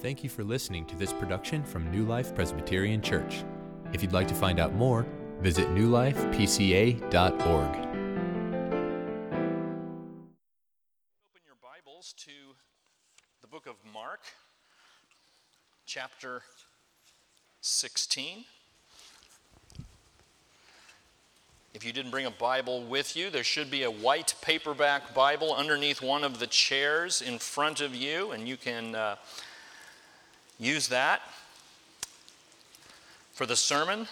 Thank you for listening to this production from New Life Presbyterian Church. If you'd like to find out more, visit newlifepca.org. Open your Bibles to the book of Mark, chapter 16. If you didn't bring a Bible with you, there should be a white paperback Bible underneath one of the chairs in front of you, and you can uh, use that for the sermon.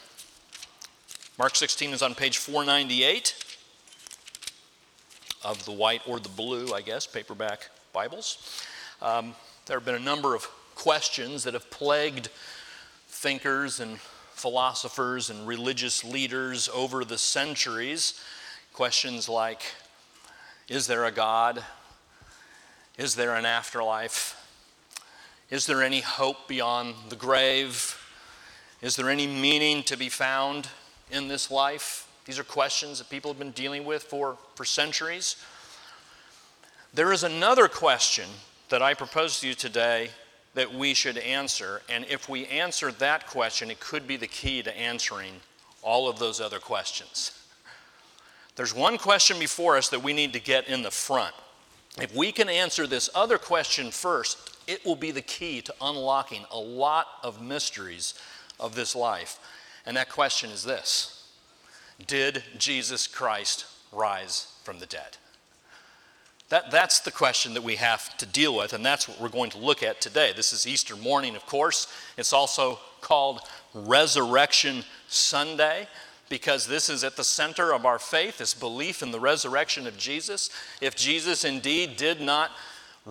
Mark 16 is on page 498 of the white or the blue, I guess, paperback Bibles. Um, there have been a number of questions that have plagued thinkers and philosophers and religious leaders over the centuries. Questions like Is there a God? Is there an afterlife? Is there any hope beyond the grave? Is there any meaning to be found in this life? These are questions that people have been dealing with for, for centuries. There is another question that I propose to you today that we should answer, and if we answer that question, it could be the key to answering all of those other questions. There's one question before us that we need to get in the front. If we can answer this other question first, it will be the key to unlocking a lot of mysteries of this life. And that question is this Did Jesus Christ rise from the dead? That, that's the question that we have to deal with, and that's what we're going to look at today. This is Easter morning, of course. It's also called Resurrection Sunday because this is at the center of our faith, this belief in the resurrection of Jesus. If Jesus indeed did not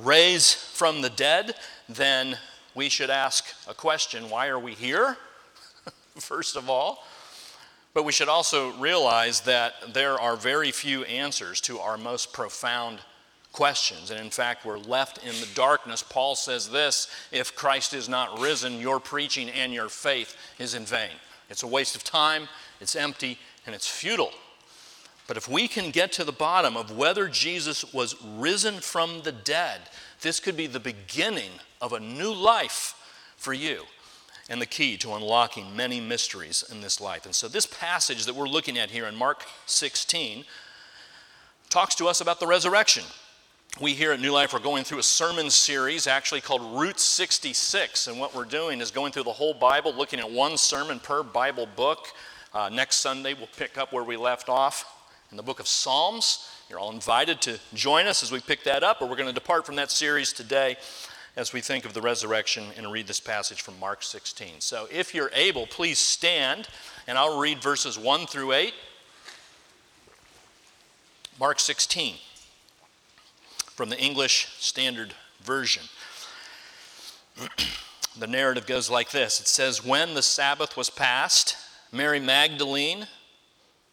raise from the dead, then we should ask a question why are we here? First of all. But we should also realize that there are very few answers to our most profound questions. And in fact, we're left in the darkness. Paul says this if Christ is not risen, your preaching and your faith is in vain. It's a waste of time, it's empty, and it's futile. But if we can get to the bottom of whether Jesus was risen from the dead, this could be the beginning of a new life for you and the key to unlocking many mysteries in this life. And so, this passage that we're looking at here in Mark 16 talks to us about the resurrection. We here at New Life are going through a sermon series actually called Route 66. And what we're doing is going through the whole Bible, looking at one sermon per Bible book. Uh, next Sunday, we'll pick up where we left off in the book of Psalms. You're all invited to join us as we pick that up, or we're going to depart from that series today as we think of the resurrection and read this passage from Mark 16. So if you're able, please stand, and I'll read verses 1 through 8. Mark 16 from the English Standard Version. the narrative goes like this It says, When the Sabbath was past, Mary Magdalene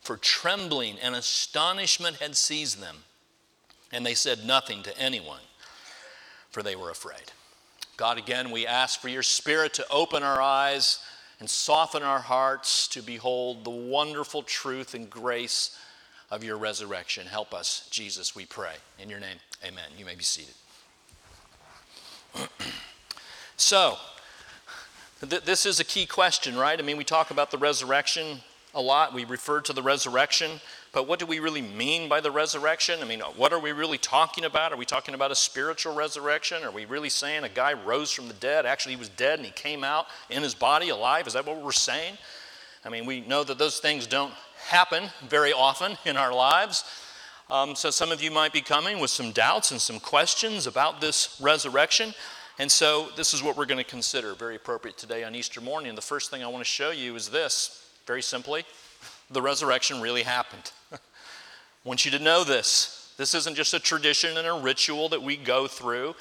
for trembling and astonishment had seized them. And they said nothing to anyone, for they were afraid. God, again, we ask for your Spirit to open our eyes and soften our hearts to behold the wonderful truth and grace of your resurrection. Help us, Jesus, we pray. In your name, amen. You may be seated. so, th- this is a key question, right? I mean, we talk about the resurrection a lot. We refer to the resurrection But what do we really mean by the resurrection? I mean, what are we really talking about? Are we talking about a spiritual resurrection? Are we really saying a guy rose from the dead? Actually, he was dead and he came out in his body alive? Is that what we're saying? I mean, we know that those things don't happen very often in our lives. Um, so some of you might be coming with some doubts and some questions about this resurrection. And so this is what we're going to consider very appropriate today on Easter morning. The first thing I want to show you is this very simply the resurrection really happened. I want you to know this. This isn't just a tradition and a ritual that we go through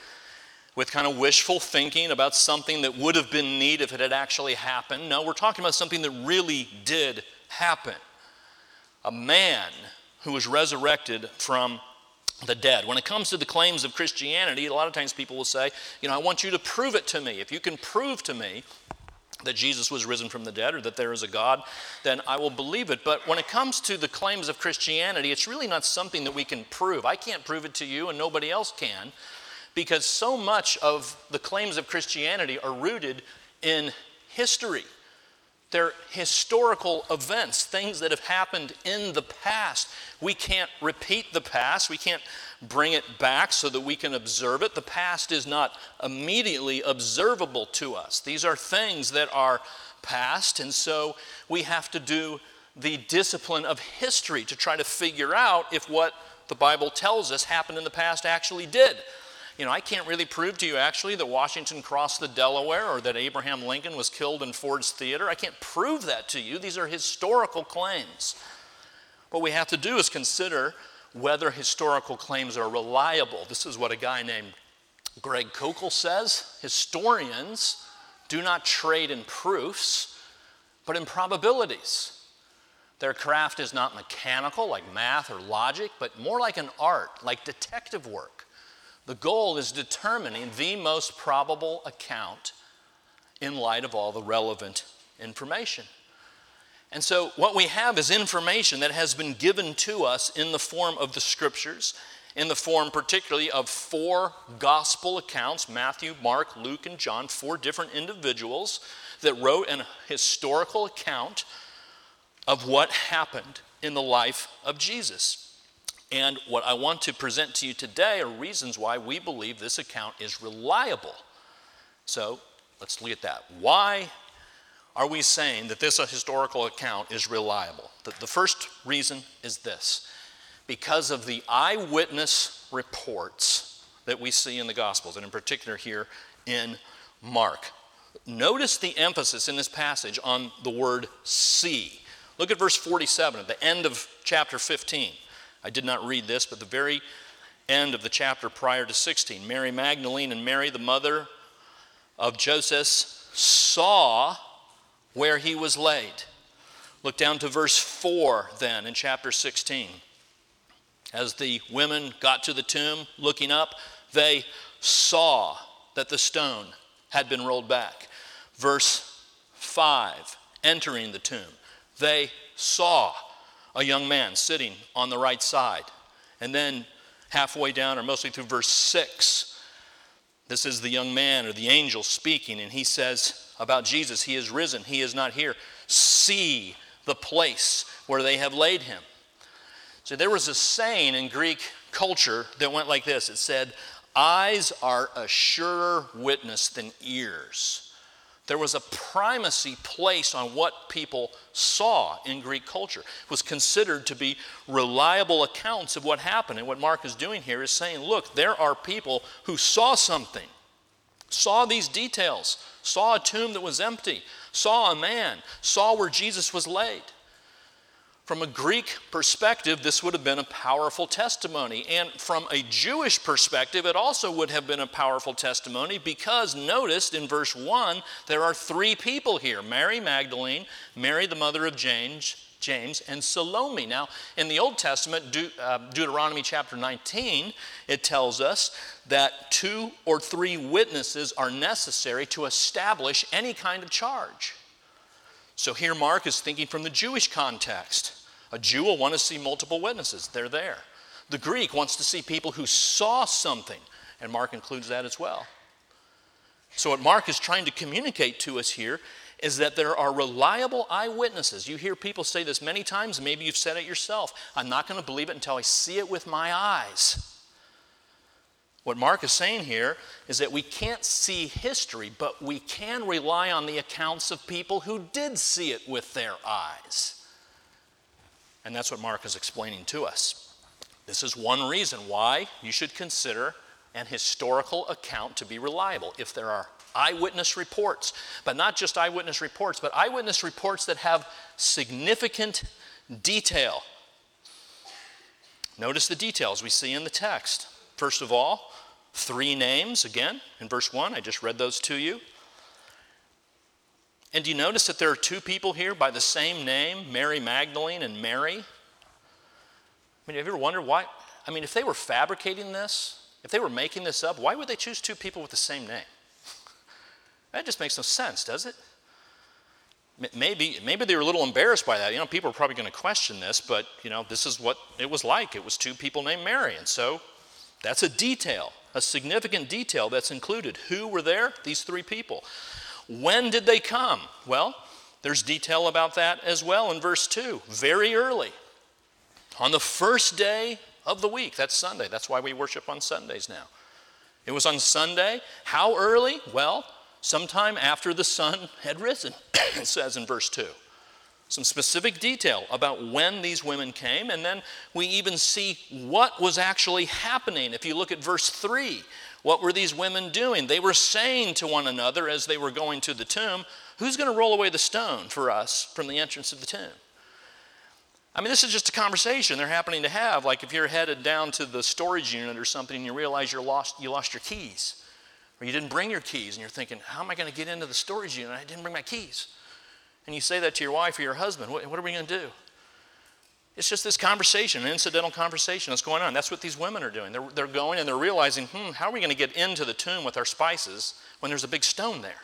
with kind of wishful thinking about something that would have been neat if it had actually happened. No, we're talking about something that really did happen. A man who was resurrected from the dead. When it comes to the claims of Christianity, a lot of times people will say, you know, I want you to prove it to me. If you can prove to me that Jesus was risen from the dead or that there is a God, then I will believe it. But when it comes to the claims of Christianity, it's really not something that we can prove. I can't prove it to you, and nobody else can, because so much of the claims of Christianity are rooted in history. They're historical events, things that have happened in the past. We can't repeat the past. We can't bring it back so that we can observe it. The past is not immediately observable to us. These are things that are past, and so we have to do the discipline of history to try to figure out if what the Bible tells us happened in the past actually did. You know, I can't really prove to you actually that Washington crossed the Delaware or that Abraham Lincoln was killed in Ford's Theater. I can't prove that to you. These are historical claims. What we have to do is consider whether historical claims are reliable. This is what a guy named Greg Koukl says. Historians do not trade in proofs, but in probabilities. Their craft is not mechanical like math or logic, but more like an art, like detective work. The goal is determining the most probable account in light of all the relevant information. And so, what we have is information that has been given to us in the form of the scriptures, in the form particularly of four gospel accounts Matthew, Mark, Luke, and John, four different individuals that wrote an historical account of what happened in the life of Jesus. And what I want to present to you today are reasons why we believe this account is reliable. So let's look at that. Why are we saying that this historical account is reliable? The, first reason is this because of the eyewitness reports that we see in the Gospels, and in particular here in Mark. Notice the emphasis in this passage on the word see. Look at verse 47 at the end of chapter 15. I did not read this, but the very end of the chapter prior to 16, Mary Magdalene and Mary, the mother of Joseph, saw where he was laid. Look down to verse 4 then in chapter 16. As the women got to the tomb, looking up, they saw that the stone had been rolled back. Verse 5, entering the tomb, they saw a young man sitting on the right side. And then halfway down, or mostly through verse 6, this is the young man or the angel speaking, and he says about Jesus, He is risen, He is not here. See the place where they have laid him. So there was a saying in Greek culture that went like this it said, Eyes are a surer witness than ears. There was a primacy placed on what people saw in Greek culture. It was considered to be reliable accounts of what happened. And what Mark is doing here is saying, look, there are people who saw something, saw these details, saw a tomb that was empty, saw a man, saw where Jesus was laid. From a Greek perspective, this would have been a powerful testimony. And from a Jewish perspective, it also would have been a powerful testimony because noticed in verse 1, there are three people here Mary Magdalene, Mary, the mother of James, James, and Salome. Now, in the Old Testament, De- uh, Deuteronomy chapter 19, it tells us that two or three witnesses are necessary to establish any kind of charge. So here Mark is thinking from the Jewish context. A Jew will want to see multiple witnesses, they're there. The Greek wants to see people who saw something, and Mark includes that as well. So, what Mark is trying to communicate to us here is that there are reliable eyewitnesses. You hear people say this many times, maybe you've said it yourself. I'm not going to believe it until I see it with my eyes. What Mark is saying here is that we can't see history, but we can rely on the accounts of people who did see it with their eyes. And that's what Mark is explaining to us. This is one reason why you should consider an historical account to be reliable. If there are eyewitness reports, but not just eyewitness reports, but eyewitness reports that have significant detail. Notice the details we see in the text. First of all, three names again in verse 1. I just read those to you. And do you notice that there are two people here by the same name, Mary Magdalene and Mary? I mean, have you ever wondered why? I mean, if they were fabricating this, if they were making this up, why would they choose two people with the same name? That just makes no sense, does it? Maybe, maybe they were a little embarrassed by that. You know, people are probably going to question this, but, you know, this is what it was like. It was two people named Mary. And so that's a detail, a significant detail that's included. Who were there? These three people. When did they come? Well, there's detail about that as well in verse 2. Very early. On the first day of the week. That's Sunday. That's why we worship on Sundays now. It was on Sunday. How early? Well, sometime after the sun had risen, it says in verse 2. Some specific detail about when these women came, and then we even see what was actually happening. If you look at verse 3, what were these women doing? They were saying to one another as they were going to the tomb, Who's going to roll away the stone for us from the entrance of the tomb? I mean, this is just a conversation they're happening to have. Like if you're headed down to the storage unit or something and you realize you lost, you lost your keys or you didn't bring your keys and you're thinking, how am I going to get into the storage unit? I didn't bring my keys. And you say that to your wife or your husband, what, what are we going to do? It's just this conversation, an incidental conversation that's going on. That's what these women are doing. They're, they're going and they're realizing, hmm, how are we going to get into the tomb with our spices when there's a big stone there?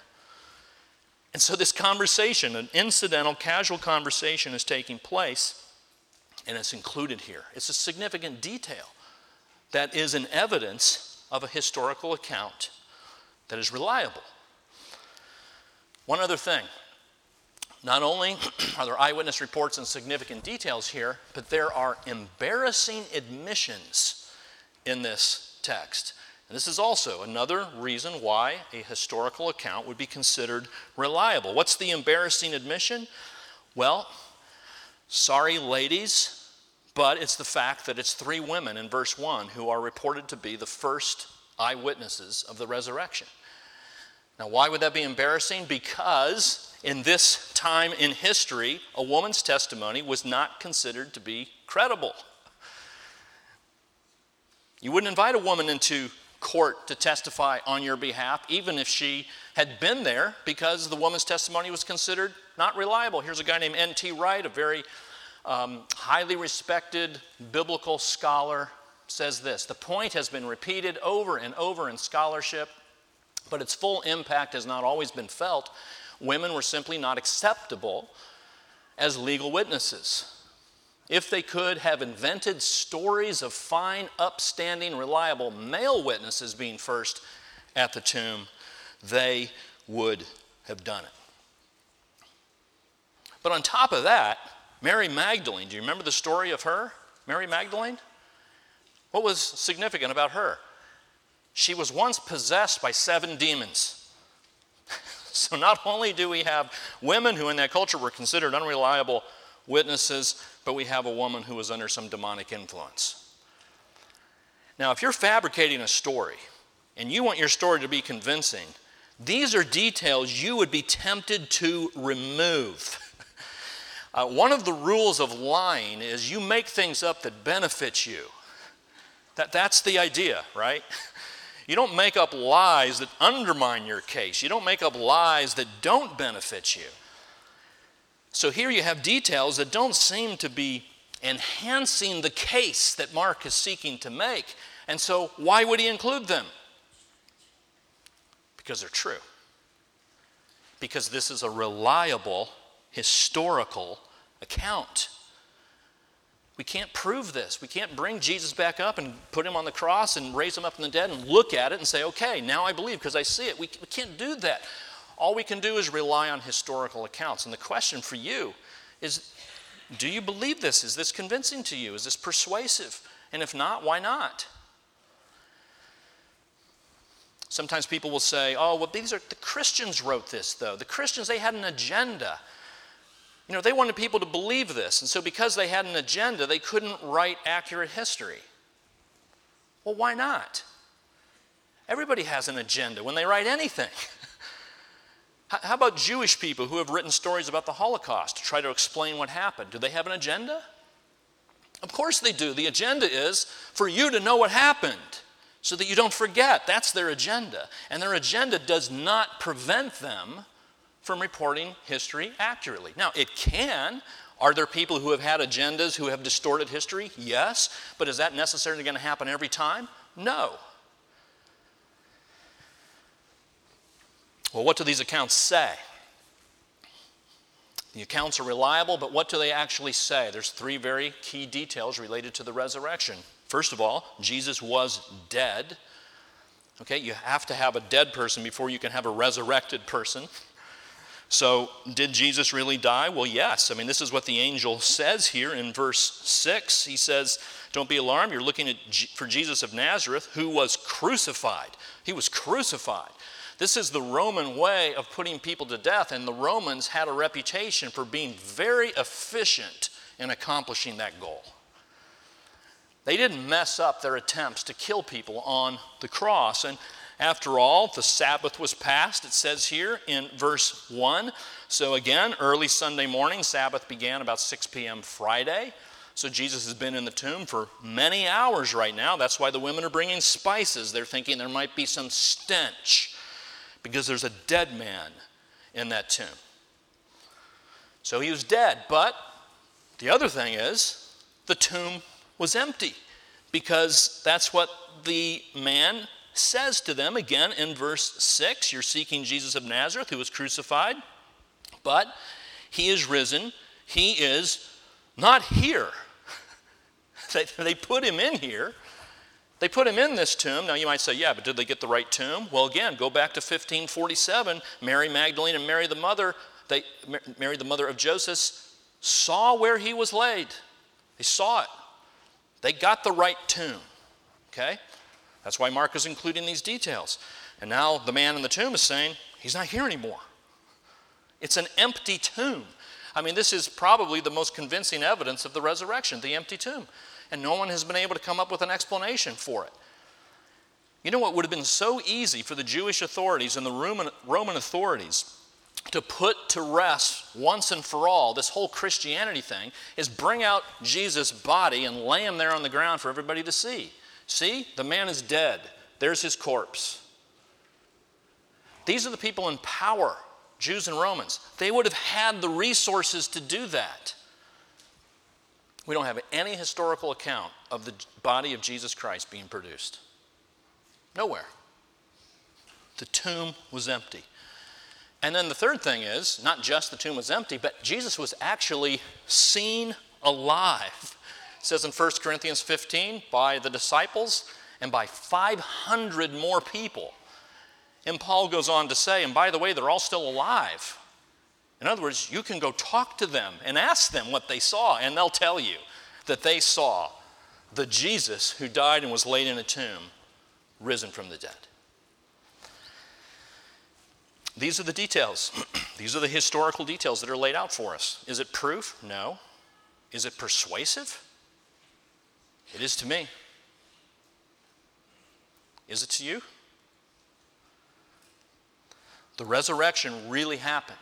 And so this conversation, an incidental, casual conversation, is taking place, and it's included here. It's a significant detail that is an evidence of a historical account that is reliable. One other thing not only are there eyewitness reports and significant details here, but there are embarrassing admissions in this text. And this is also another reason why a historical account would be considered reliable. What's the embarrassing admission? Well, sorry, ladies, but it's the fact that it's three women in verse 1 who are reported to be the first eyewitnesses of the resurrection. Now, why would that be embarrassing? Because in this time in history, a woman's testimony was not considered to be credible. You wouldn't invite a woman into court to testify on your behalf, even if she had been there, because the woman's testimony was considered not reliable. Here's a guy named N.T. Wright, a very um, highly respected biblical scholar says this The point has been repeated over and over in scholarship, but its full impact has not always been felt. Women were simply not acceptable as legal witnesses. If they could have invented stories of fine, upstanding, reliable male witnesses being first at the tomb, they would have done it. But on top of that, Mary Magdalene, do you remember the story of her? Mary Magdalene? What was significant about her? She was once possessed by seven demons. so not only do we have women who in that culture were considered unreliable witnesses, but we have a woman who was under some demonic influence. Now, if you're fabricating a story and you want your story to be convincing, these are details you would be tempted to remove. Uh, one of the rules of lying is you make things up that benefit you. That, that's the idea, right? You don't make up lies that undermine your case. You don't make up lies that don't benefit you. So here you have details that don't seem to be enhancing the case that Mark is seeking to make. And so why would he include them? Because they're true. Because this is a reliable historical account. We can't prove this. We can't bring Jesus back up and put him on the cross and raise him up from the dead and look at it and say, okay, now I believe because I see it. We, we can't do that. All we can do is rely on historical accounts. And the question for you is do you believe this? Is this convincing to you? Is this persuasive? And if not, why not? Sometimes people will say, oh, well, these are the Christians wrote this, though. The Christians, they had an agenda. You know, they wanted people to believe this. And so, because they had an agenda, they couldn't write accurate history. Well, why not? Everybody has an agenda when they write anything. How about Jewish people who have written stories about the Holocaust to try to explain what happened? Do they have an agenda? Of course they do. The agenda is for you to know what happened so that you don't forget. That's their agenda. And their agenda does not prevent them from reporting history accurately. Now, it can. Are there people who have had agendas who have distorted history? Yes. But is that necessarily going to happen every time? No. Well, what do these accounts say? The accounts are reliable, but what do they actually say? There's three very key details related to the resurrection. First of all, Jesus was dead. Okay, you have to have a dead person before you can have a resurrected person. So, did Jesus really die? Well, yes. I mean, this is what the angel says here in verse 6. He says, Don't be alarmed. You're looking G- for Jesus of Nazareth, who was crucified. He was crucified. This is the Roman way of putting people to death, and the Romans had a reputation for being very efficient in accomplishing that goal. They didn't mess up their attempts to kill people on the cross. And after all, the Sabbath was passed, it says here in verse 1. So again, early Sunday morning, Sabbath began about 6 p.m. Friday. So Jesus has been in the tomb for many hours right now. That's why the women are bringing spices. They're thinking there might be some stench because there's a dead man in that tomb. So he was dead, but the other thing is the tomb was empty because that's what the man says to them again in verse 6 You're seeking Jesus of Nazareth who was crucified, but he is risen. He is not here. they, they put him in here they put him in this tomb. Now you might say, yeah, but did they get the right tomb? Well, again, go back to 1547. Mary Magdalene and Mary the mother, they, Mary the mother of Joseph, saw where he was laid. They saw it. They got the right tomb. Okay? That's why Mark is including these details. And now the man in the tomb is saying, he's not here anymore. It's an empty tomb. I mean, this is probably the most convincing evidence of the resurrection, the empty tomb and no one has been able to come up with an explanation for it. You know what would have been so easy for the Jewish authorities and the Roman, authorities to put to rest once and for all this whole Christianity thing is bring out Jesus' body and lay him there on the ground for everybody to see. See, the man is dead. There's his corpse. These are the people in power, Jews and Romans. They would have had the resources to do that. We don't have any historical account of the body of Jesus Christ being produced. Nowhere. The tomb was empty. And then the third thing is not just the tomb was empty, but Jesus was actually seen alive. It says in 1 Corinthians 15 by the disciples and by 500 more people. And Paul goes on to say, and by the way, they're all still alive. In other words, you can go talk to them and ask them what they saw, and they'll tell you that they saw the Jesus who died and was laid in a tomb risen from the dead. These are the details. These are the historical details that are laid out for us. Is it proof? No. Is it persuasive? It is to me. Is it to you? The resurrection really happened.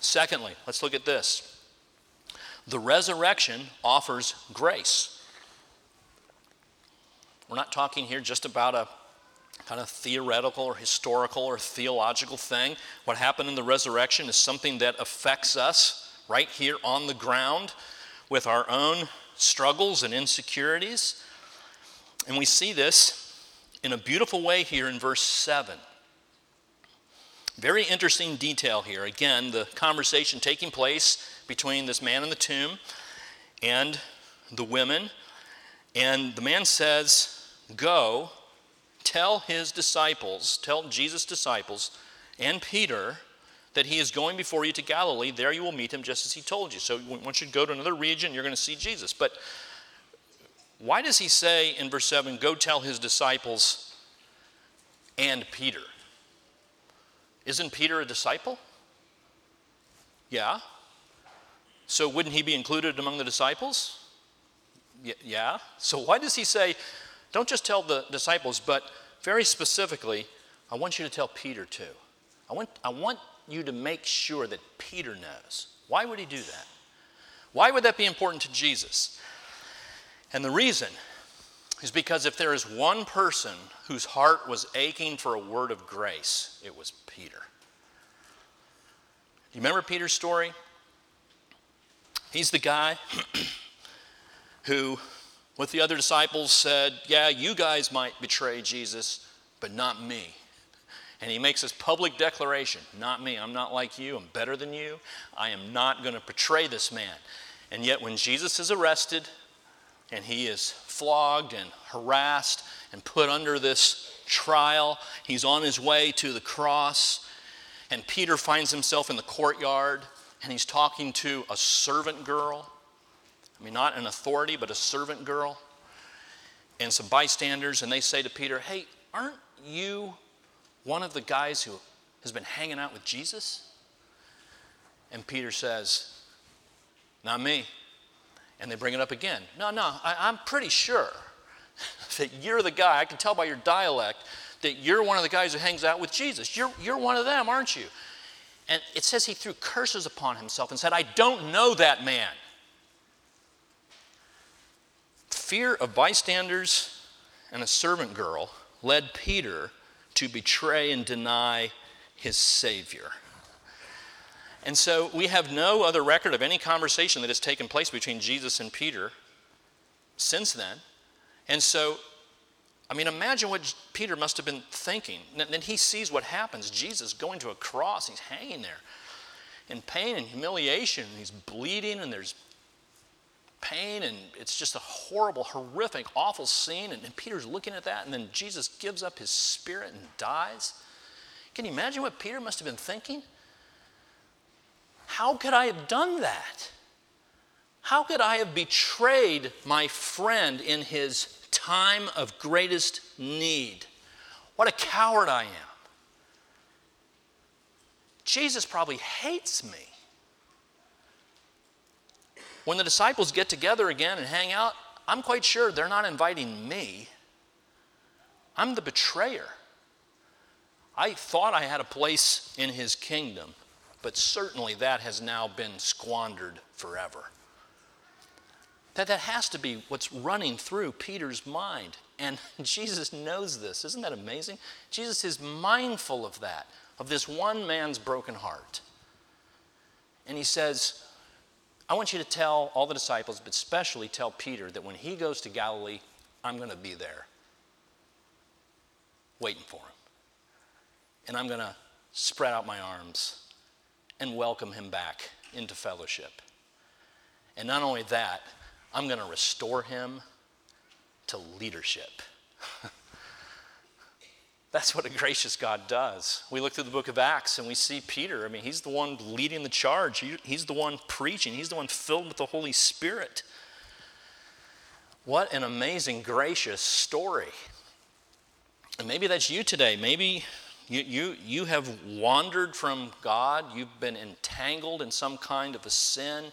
Secondly, let's look at this. The resurrection offers grace. We're not talking here just about a kind of theoretical or historical or theological thing. What happened in the resurrection is something that affects us right here on the ground with our own struggles and insecurities. And we see this in a beautiful way here in verse 7. Very interesting detail here. Again, the conversation taking place between this man in the tomb and the women. And the man says, Go, tell his disciples, tell Jesus' disciples, and Peter that he is going before you to Galilee. There you will meet him just as he told you. So once you go to another region, you're going to see Jesus. But why does he say in verse 7, go tell his disciples and Peter? Isn't Peter a disciple? Yeah. So wouldn't he be included among the disciples? Y- yeah. So why does he say, don't just tell the disciples, but very specifically, I want you to tell Peter too. I want, I want you to make sure that Peter knows. Why would he do that? Why would that be important to Jesus? And the reason is because if there is one person whose heart was aching for a word of grace, it was Peter. You remember Peter's story? He's the guy who, with the other disciples, said, Yeah, you guys might betray Jesus, but not me. And he makes this public declaration Not me. I'm not like you. I'm better than you. I am not going to betray this man. And yet, when Jesus is arrested and he is flogged and harassed and put under this trial, he's on his way to the cross. And Peter finds himself in the courtyard and he's talking to a servant girl. I mean, not an authority, but a servant girl. And some bystanders, and they say to Peter, Hey, aren't you one of the guys who has been hanging out with Jesus? And Peter says, Not me. And they bring it up again. No, no, I, I'm pretty sure that you're the guy. I can tell by your dialect that you're one of the guys who hangs out with Jesus. You're, you're one of them, aren't you? And it says he threw curses upon himself and said, I don't know that man. Fear of bystanders and a servant girl led Peter to betray and deny his Savior. And so we have no other record of any conversation that has taken place between Jesus and Peter since then. And so, I mean, imagine what Peter must have been thinking. And then he sees what happens Jesus going to a cross, he's hanging there in pain and humiliation, and he's bleeding, and there's pain, and it's just a horrible, horrific, awful scene. And, and Peter's looking at that, and then Jesus gives up his spirit and dies. Can you imagine what Peter must have been thinking? How could I have done that? How could I have betrayed my friend in his time of greatest need? What a coward I am. Jesus probably hates me. When the disciples get together again and hang out, I'm quite sure they're not inviting me. I'm the betrayer. I thought I had a place in his kingdom, but certainly that has now been squandered forever. That, that has to be what's running through Peter's mind. And Jesus knows this. Isn't that amazing? Jesus is mindful of that, of this one man's broken heart. And he says, I want you to tell all the disciples, but especially tell Peter, that when he goes to Galilee, I'm going to be there waiting for him. And I'm going to spread out my arms and welcome him back into fellowship. And not only that, I'm going to restore him to leadership. That's what a gracious God does. We look through the book of Acts and we see Peter. I mean, he's the one leading the charge, he's the one preaching, he's the one filled with the Holy Spirit. What an amazing, gracious story. And maybe that's you today. Maybe you, you, you have wandered from God, you've been entangled in some kind of a sin.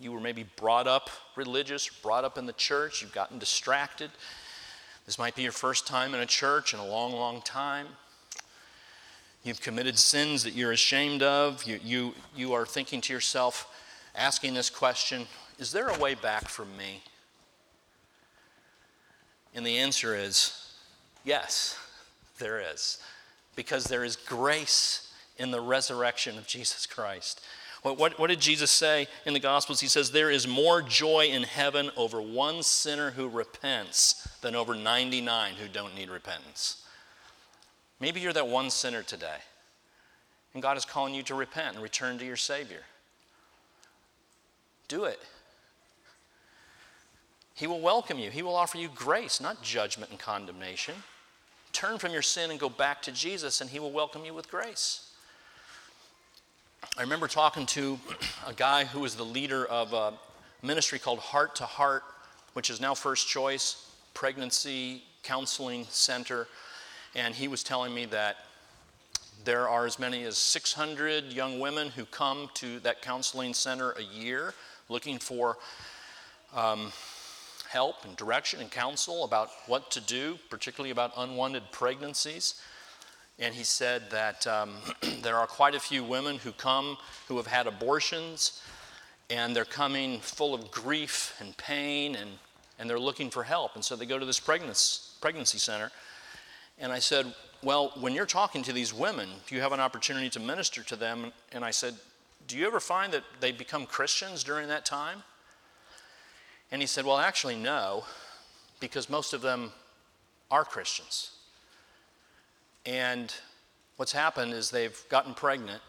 You were maybe brought up religious, brought up in the church, you've gotten distracted. This might be your first time in a church in a long, long time. You've committed sins that you're ashamed of. You, you, you are thinking to yourself, asking this question Is there a way back for me? And the answer is yes, there is. Because there is grace in the resurrection of Jesus Christ. What, what, what, did Jesus say in the Gospels? He says, There is more joy in heaven over one sinner who repents than over 99 who don't need repentance. Maybe you're that one sinner today, and God is calling you to repent and return to your Savior. Do it. He will welcome you, He will offer you grace, not judgment and condemnation. Turn from your sin and go back to Jesus, and He will welcome you with grace. I remember talking to a guy who was the leader of a ministry called Heart to Heart, which is now First Choice Pregnancy Counseling Center. And he was telling me that there are as many as 600 young women who come to that counseling center a year looking for um, help and direction and counsel about what to do, particularly about unwanted pregnancies. And he said that um, there are quite a few women who come who have had abortions and they're coming full of grief and pain and, and they're looking for help. And so they go to this pregnancy, pregnancy center. And I said, Well, when you're talking to these women, do you have an opportunity to minister to them? And I said, Do you ever find that they become Christians during that time? And he said, Well, actually, no, because most of them are Christians. And what's happened is they've gotten pregnant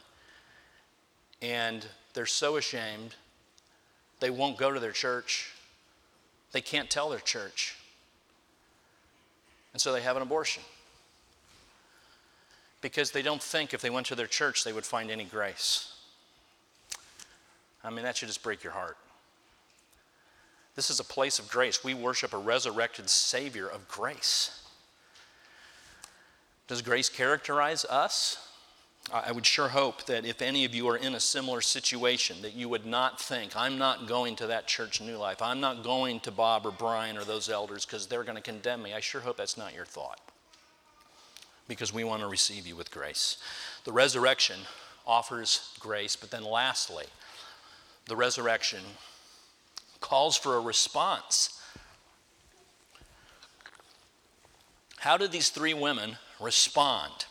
and they're so ashamed they won't go to their church. They can't tell their church. And so they have an abortion. Because they don't think if they went to their church they would find any grace. I mean, that should just break your heart. This is a place of grace. We worship a resurrected Savior of grace. Does grace characterize us? I would sure hope that if any of you are in a similar situation, that you would not think, I'm not going to that church New Life. I'm not going to Bob or Brian or those elders because they're going to condemn me. I sure hope that's not your thought because we want to receive you with grace. The resurrection offers grace, but then lastly, the resurrection calls for a response. How did these three women respond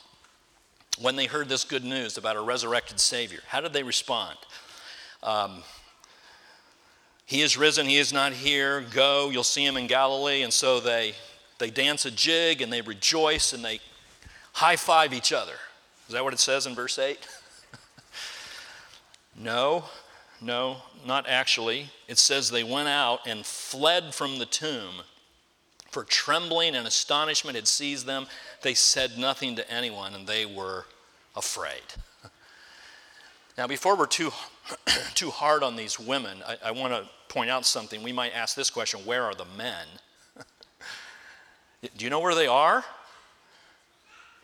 when they heard this good news about a resurrected Savior? How did they respond? Um, he is risen, he is not here. Go, you'll see him in Galilee. And so they, they dance a jig and they rejoice and they high five each other. Is that what it says in verse 8? no, no, not actually. It says they went out and fled from the tomb, for trembling and astonishment had seized them. They said nothing to anyone, and they were afraid. Now, before we're too, too hard on these women, I, I want to point out something. We might ask this question where are the men? Do you know where they are?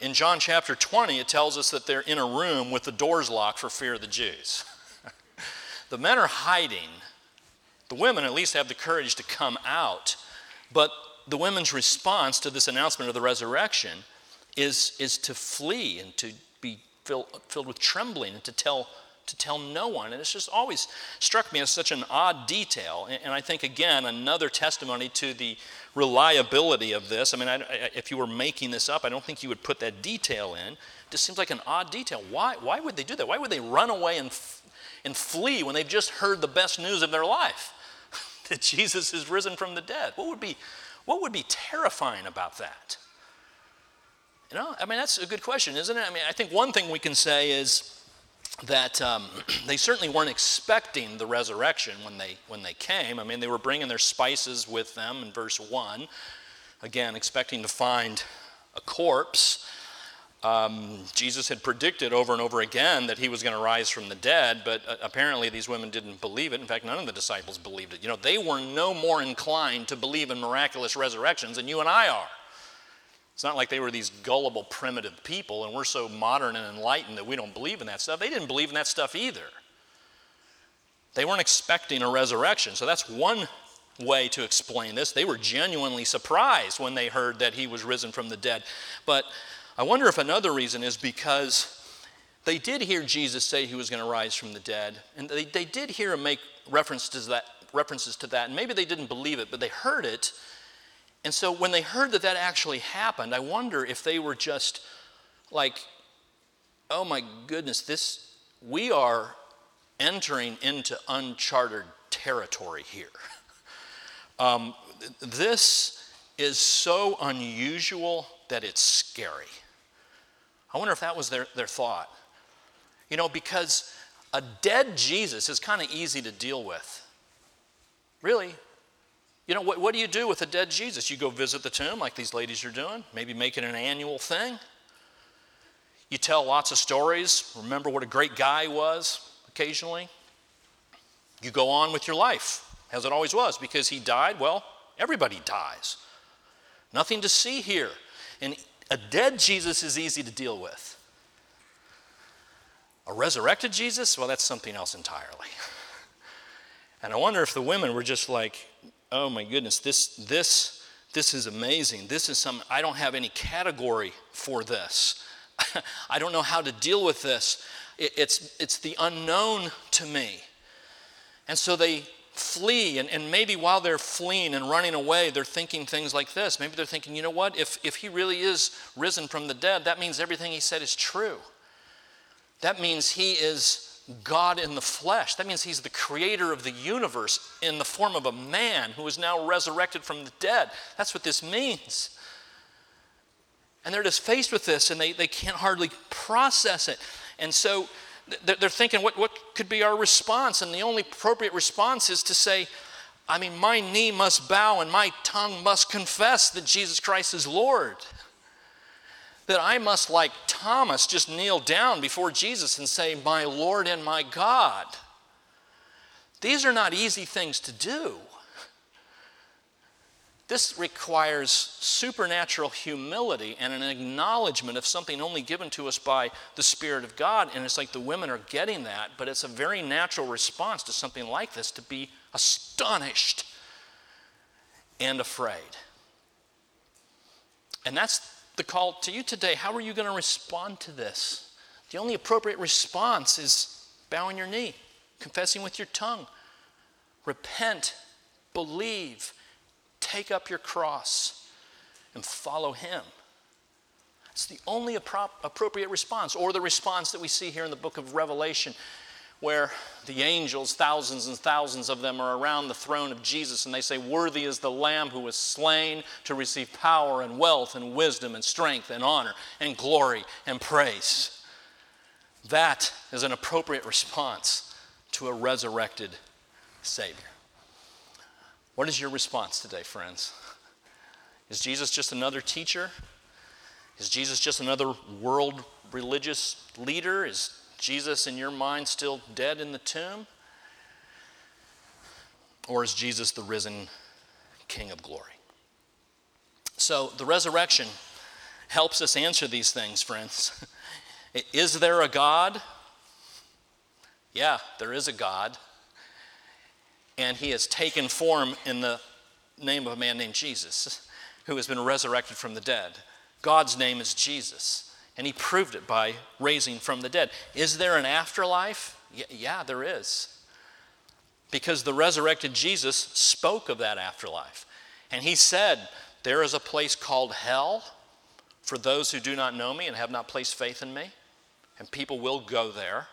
In John chapter 20, it tells us that they're in a room with the doors locked for fear of the Jews. The men are hiding. The women at least have the courage to come out. But the women's response to this announcement of the resurrection is, is to flee and to be filled, filled with trembling and to tell, to tell no one. And it's just always struck me as such an odd detail. And, and I think, again, another testimony to the reliability of this. I mean, I, I, if you were making this up, I don't think you would put that detail in. It just seems like an odd detail. Why, why would they do that? Why would they run away and and flee when they've just heard the best news of their life that Jesus is risen from the dead? What would be, what would be terrifying about that? You know, I mean, that's a good question, isn't it? I mean, I think one thing we can say is that um, they certainly weren't expecting the resurrection when they, when they came. I mean, they were bringing their spices with them in verse 1, again, expecting to find a corpse. Um, Jesus had predicted over and over again that he was going to rise from the dead, but uh, apparently these women didn't believe it. In fact, none of the disciples believed it. You know, they were no more inclined to believe in miraculous resurrections than you and I are. It's not like they were these gullible, primitive people, and we're so modern and enlightened that we don't believe in that stuff. They didn't believe in that stuff either. They weren't expecting a resurrection. So that's one way to explain this. They were genuinely surprised when they heard that he was risen from the dead. But I wonder if another reason is because they did hear Jesus say he was going to rise from the dead, and they, they did hear him make reference to that, references to that, and maybe they didn't believe it, but they heard it. And so when they heard that that actually happened, I wonder if they were just like, oh my goodness, this, we are entering into uncharted territory here. Um, this is so unusual that it's scary. I wonder if that was their, their thought. You know, because a dead Jesus is kind of easy to deal with. Really. You know, what, what do you do with a dead Jesus? You go visit the tomb like these ladies are doing, maybe make it an annual thing. You tell lots of stories, remember what a great guy was occasionally. You go on with your life, as it always was, because he died. Well, everybody dies. Nothing to see here. And a dead Jesus is easy to deal with. A resurrected Jesus, well, that's something else entirely. And I wonder if the women were just like, oh my goodness, this, this, this is amazing. This is some, I don't have any category for this. I don't know how to deal with this. it's, it's the unknown to me. And so they flee, and, and maybe while they're fleeing and running away, they're thinking things like this. Maybe they're thinking, you know what? If, if he really is risen from the dead, that means everything he said is true. That means he is God in the flesh. That means he's the creator of the universe in the form of a man who is now resurrected from the dead. That's what this means. And they're just faced with this and they, they can't hardly process it. And so they're thinking, what, what could be our response? And the only appropriate response is to say, I mean, my knee must bow and my tongue must confess that Jesus Christ is Lord. That I must, like Thomas, just kneel down before Jesus and say, My Lord and my God. These are not easy things to do. This requires supernatural humility and an acknowledgement of something only given to us by the Spirit of God. And it's like the women are getting that, but it's a very natural response to something like this to be astonished and afraid. And that's the call to you today. How are you going to respond to this? The only appropriate response is bowing your knee, confessing with your tongue, repent, believe Take up your cross and follow him. It's the only appro- appropriate response, or the response that we see here in the book of Revelation, where the angels, thousands and thousands of them, are around the throne of Jesus, and they say, Worthy is the Lamb who was slain to receive power and wealth and wisdom and strength and honor and glory and praise. That is an appropriate response to a resurrected Savior. What is your response today, friends? Is Jesus just another teacher? Is Jesus just another world religious leader? Is Jesus, in your mind, still dead in the tomb? Or is Jesus the risen King of glory? So, the resurrection helps us answer these things, friends. is there a God? Yeah, there is a God and he has taken form in the name of a man named Jesus, who has been resurrected from the dead. God's name is Jesus, and he proved it by raising from the dead. Is there an afterlife? Yeah, there is. Because the resurrected Jesus spoke of that afterlife. And he said, There is a place called hell for those who do not know me and have not placed faith in me. And people will go there.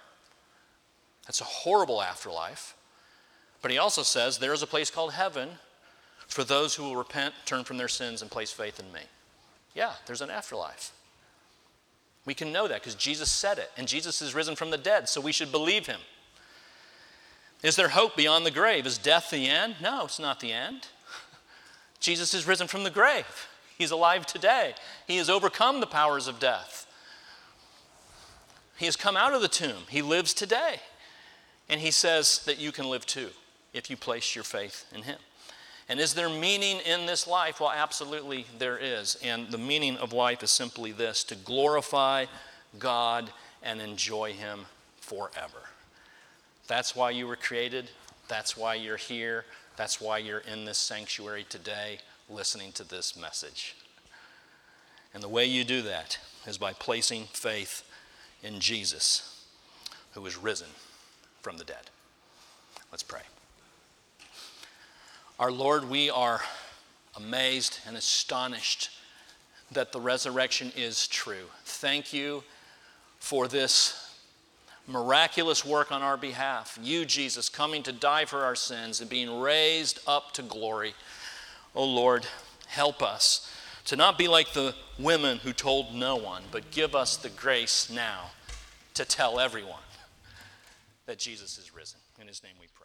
That's a horrible afterlife. But he also says there is a place called heaven for those who will repent, turn from their sins, and place faith in me. Yeah, there's an afterlife. We can know that because Jesus said it, and Jesus is risen from the dead, so we should believe him. Is there hope beyond the grave? Is death the end? No, it's not the end. Jesus is risen from the grave. He's alive today. He has overcome the powers of death. He has come out of the tomb. He lives today. And he says that you can live too if you place your faith in Him. And is there meaning in this life? Well, absolutely there is. And the meaning of life is simply this to glorify God and enjoy Him forever. That's why you were created. That's why you're here. That's why you're in this sanctuary today listening to this message. And the way you do that is by placing faith in Jesus, who is risen from the dead. Let's pray. Our Lord, we are amazed and astonished that the resurrection is true. Thank you for this miraculous work on our behalf. You, Jesus, coming to die for our sins and being raised up to glory. Oh Lord, help us to not be like the women who told no one, but give us the grace now to tell everyone that Jesus is risen. In his name we pray.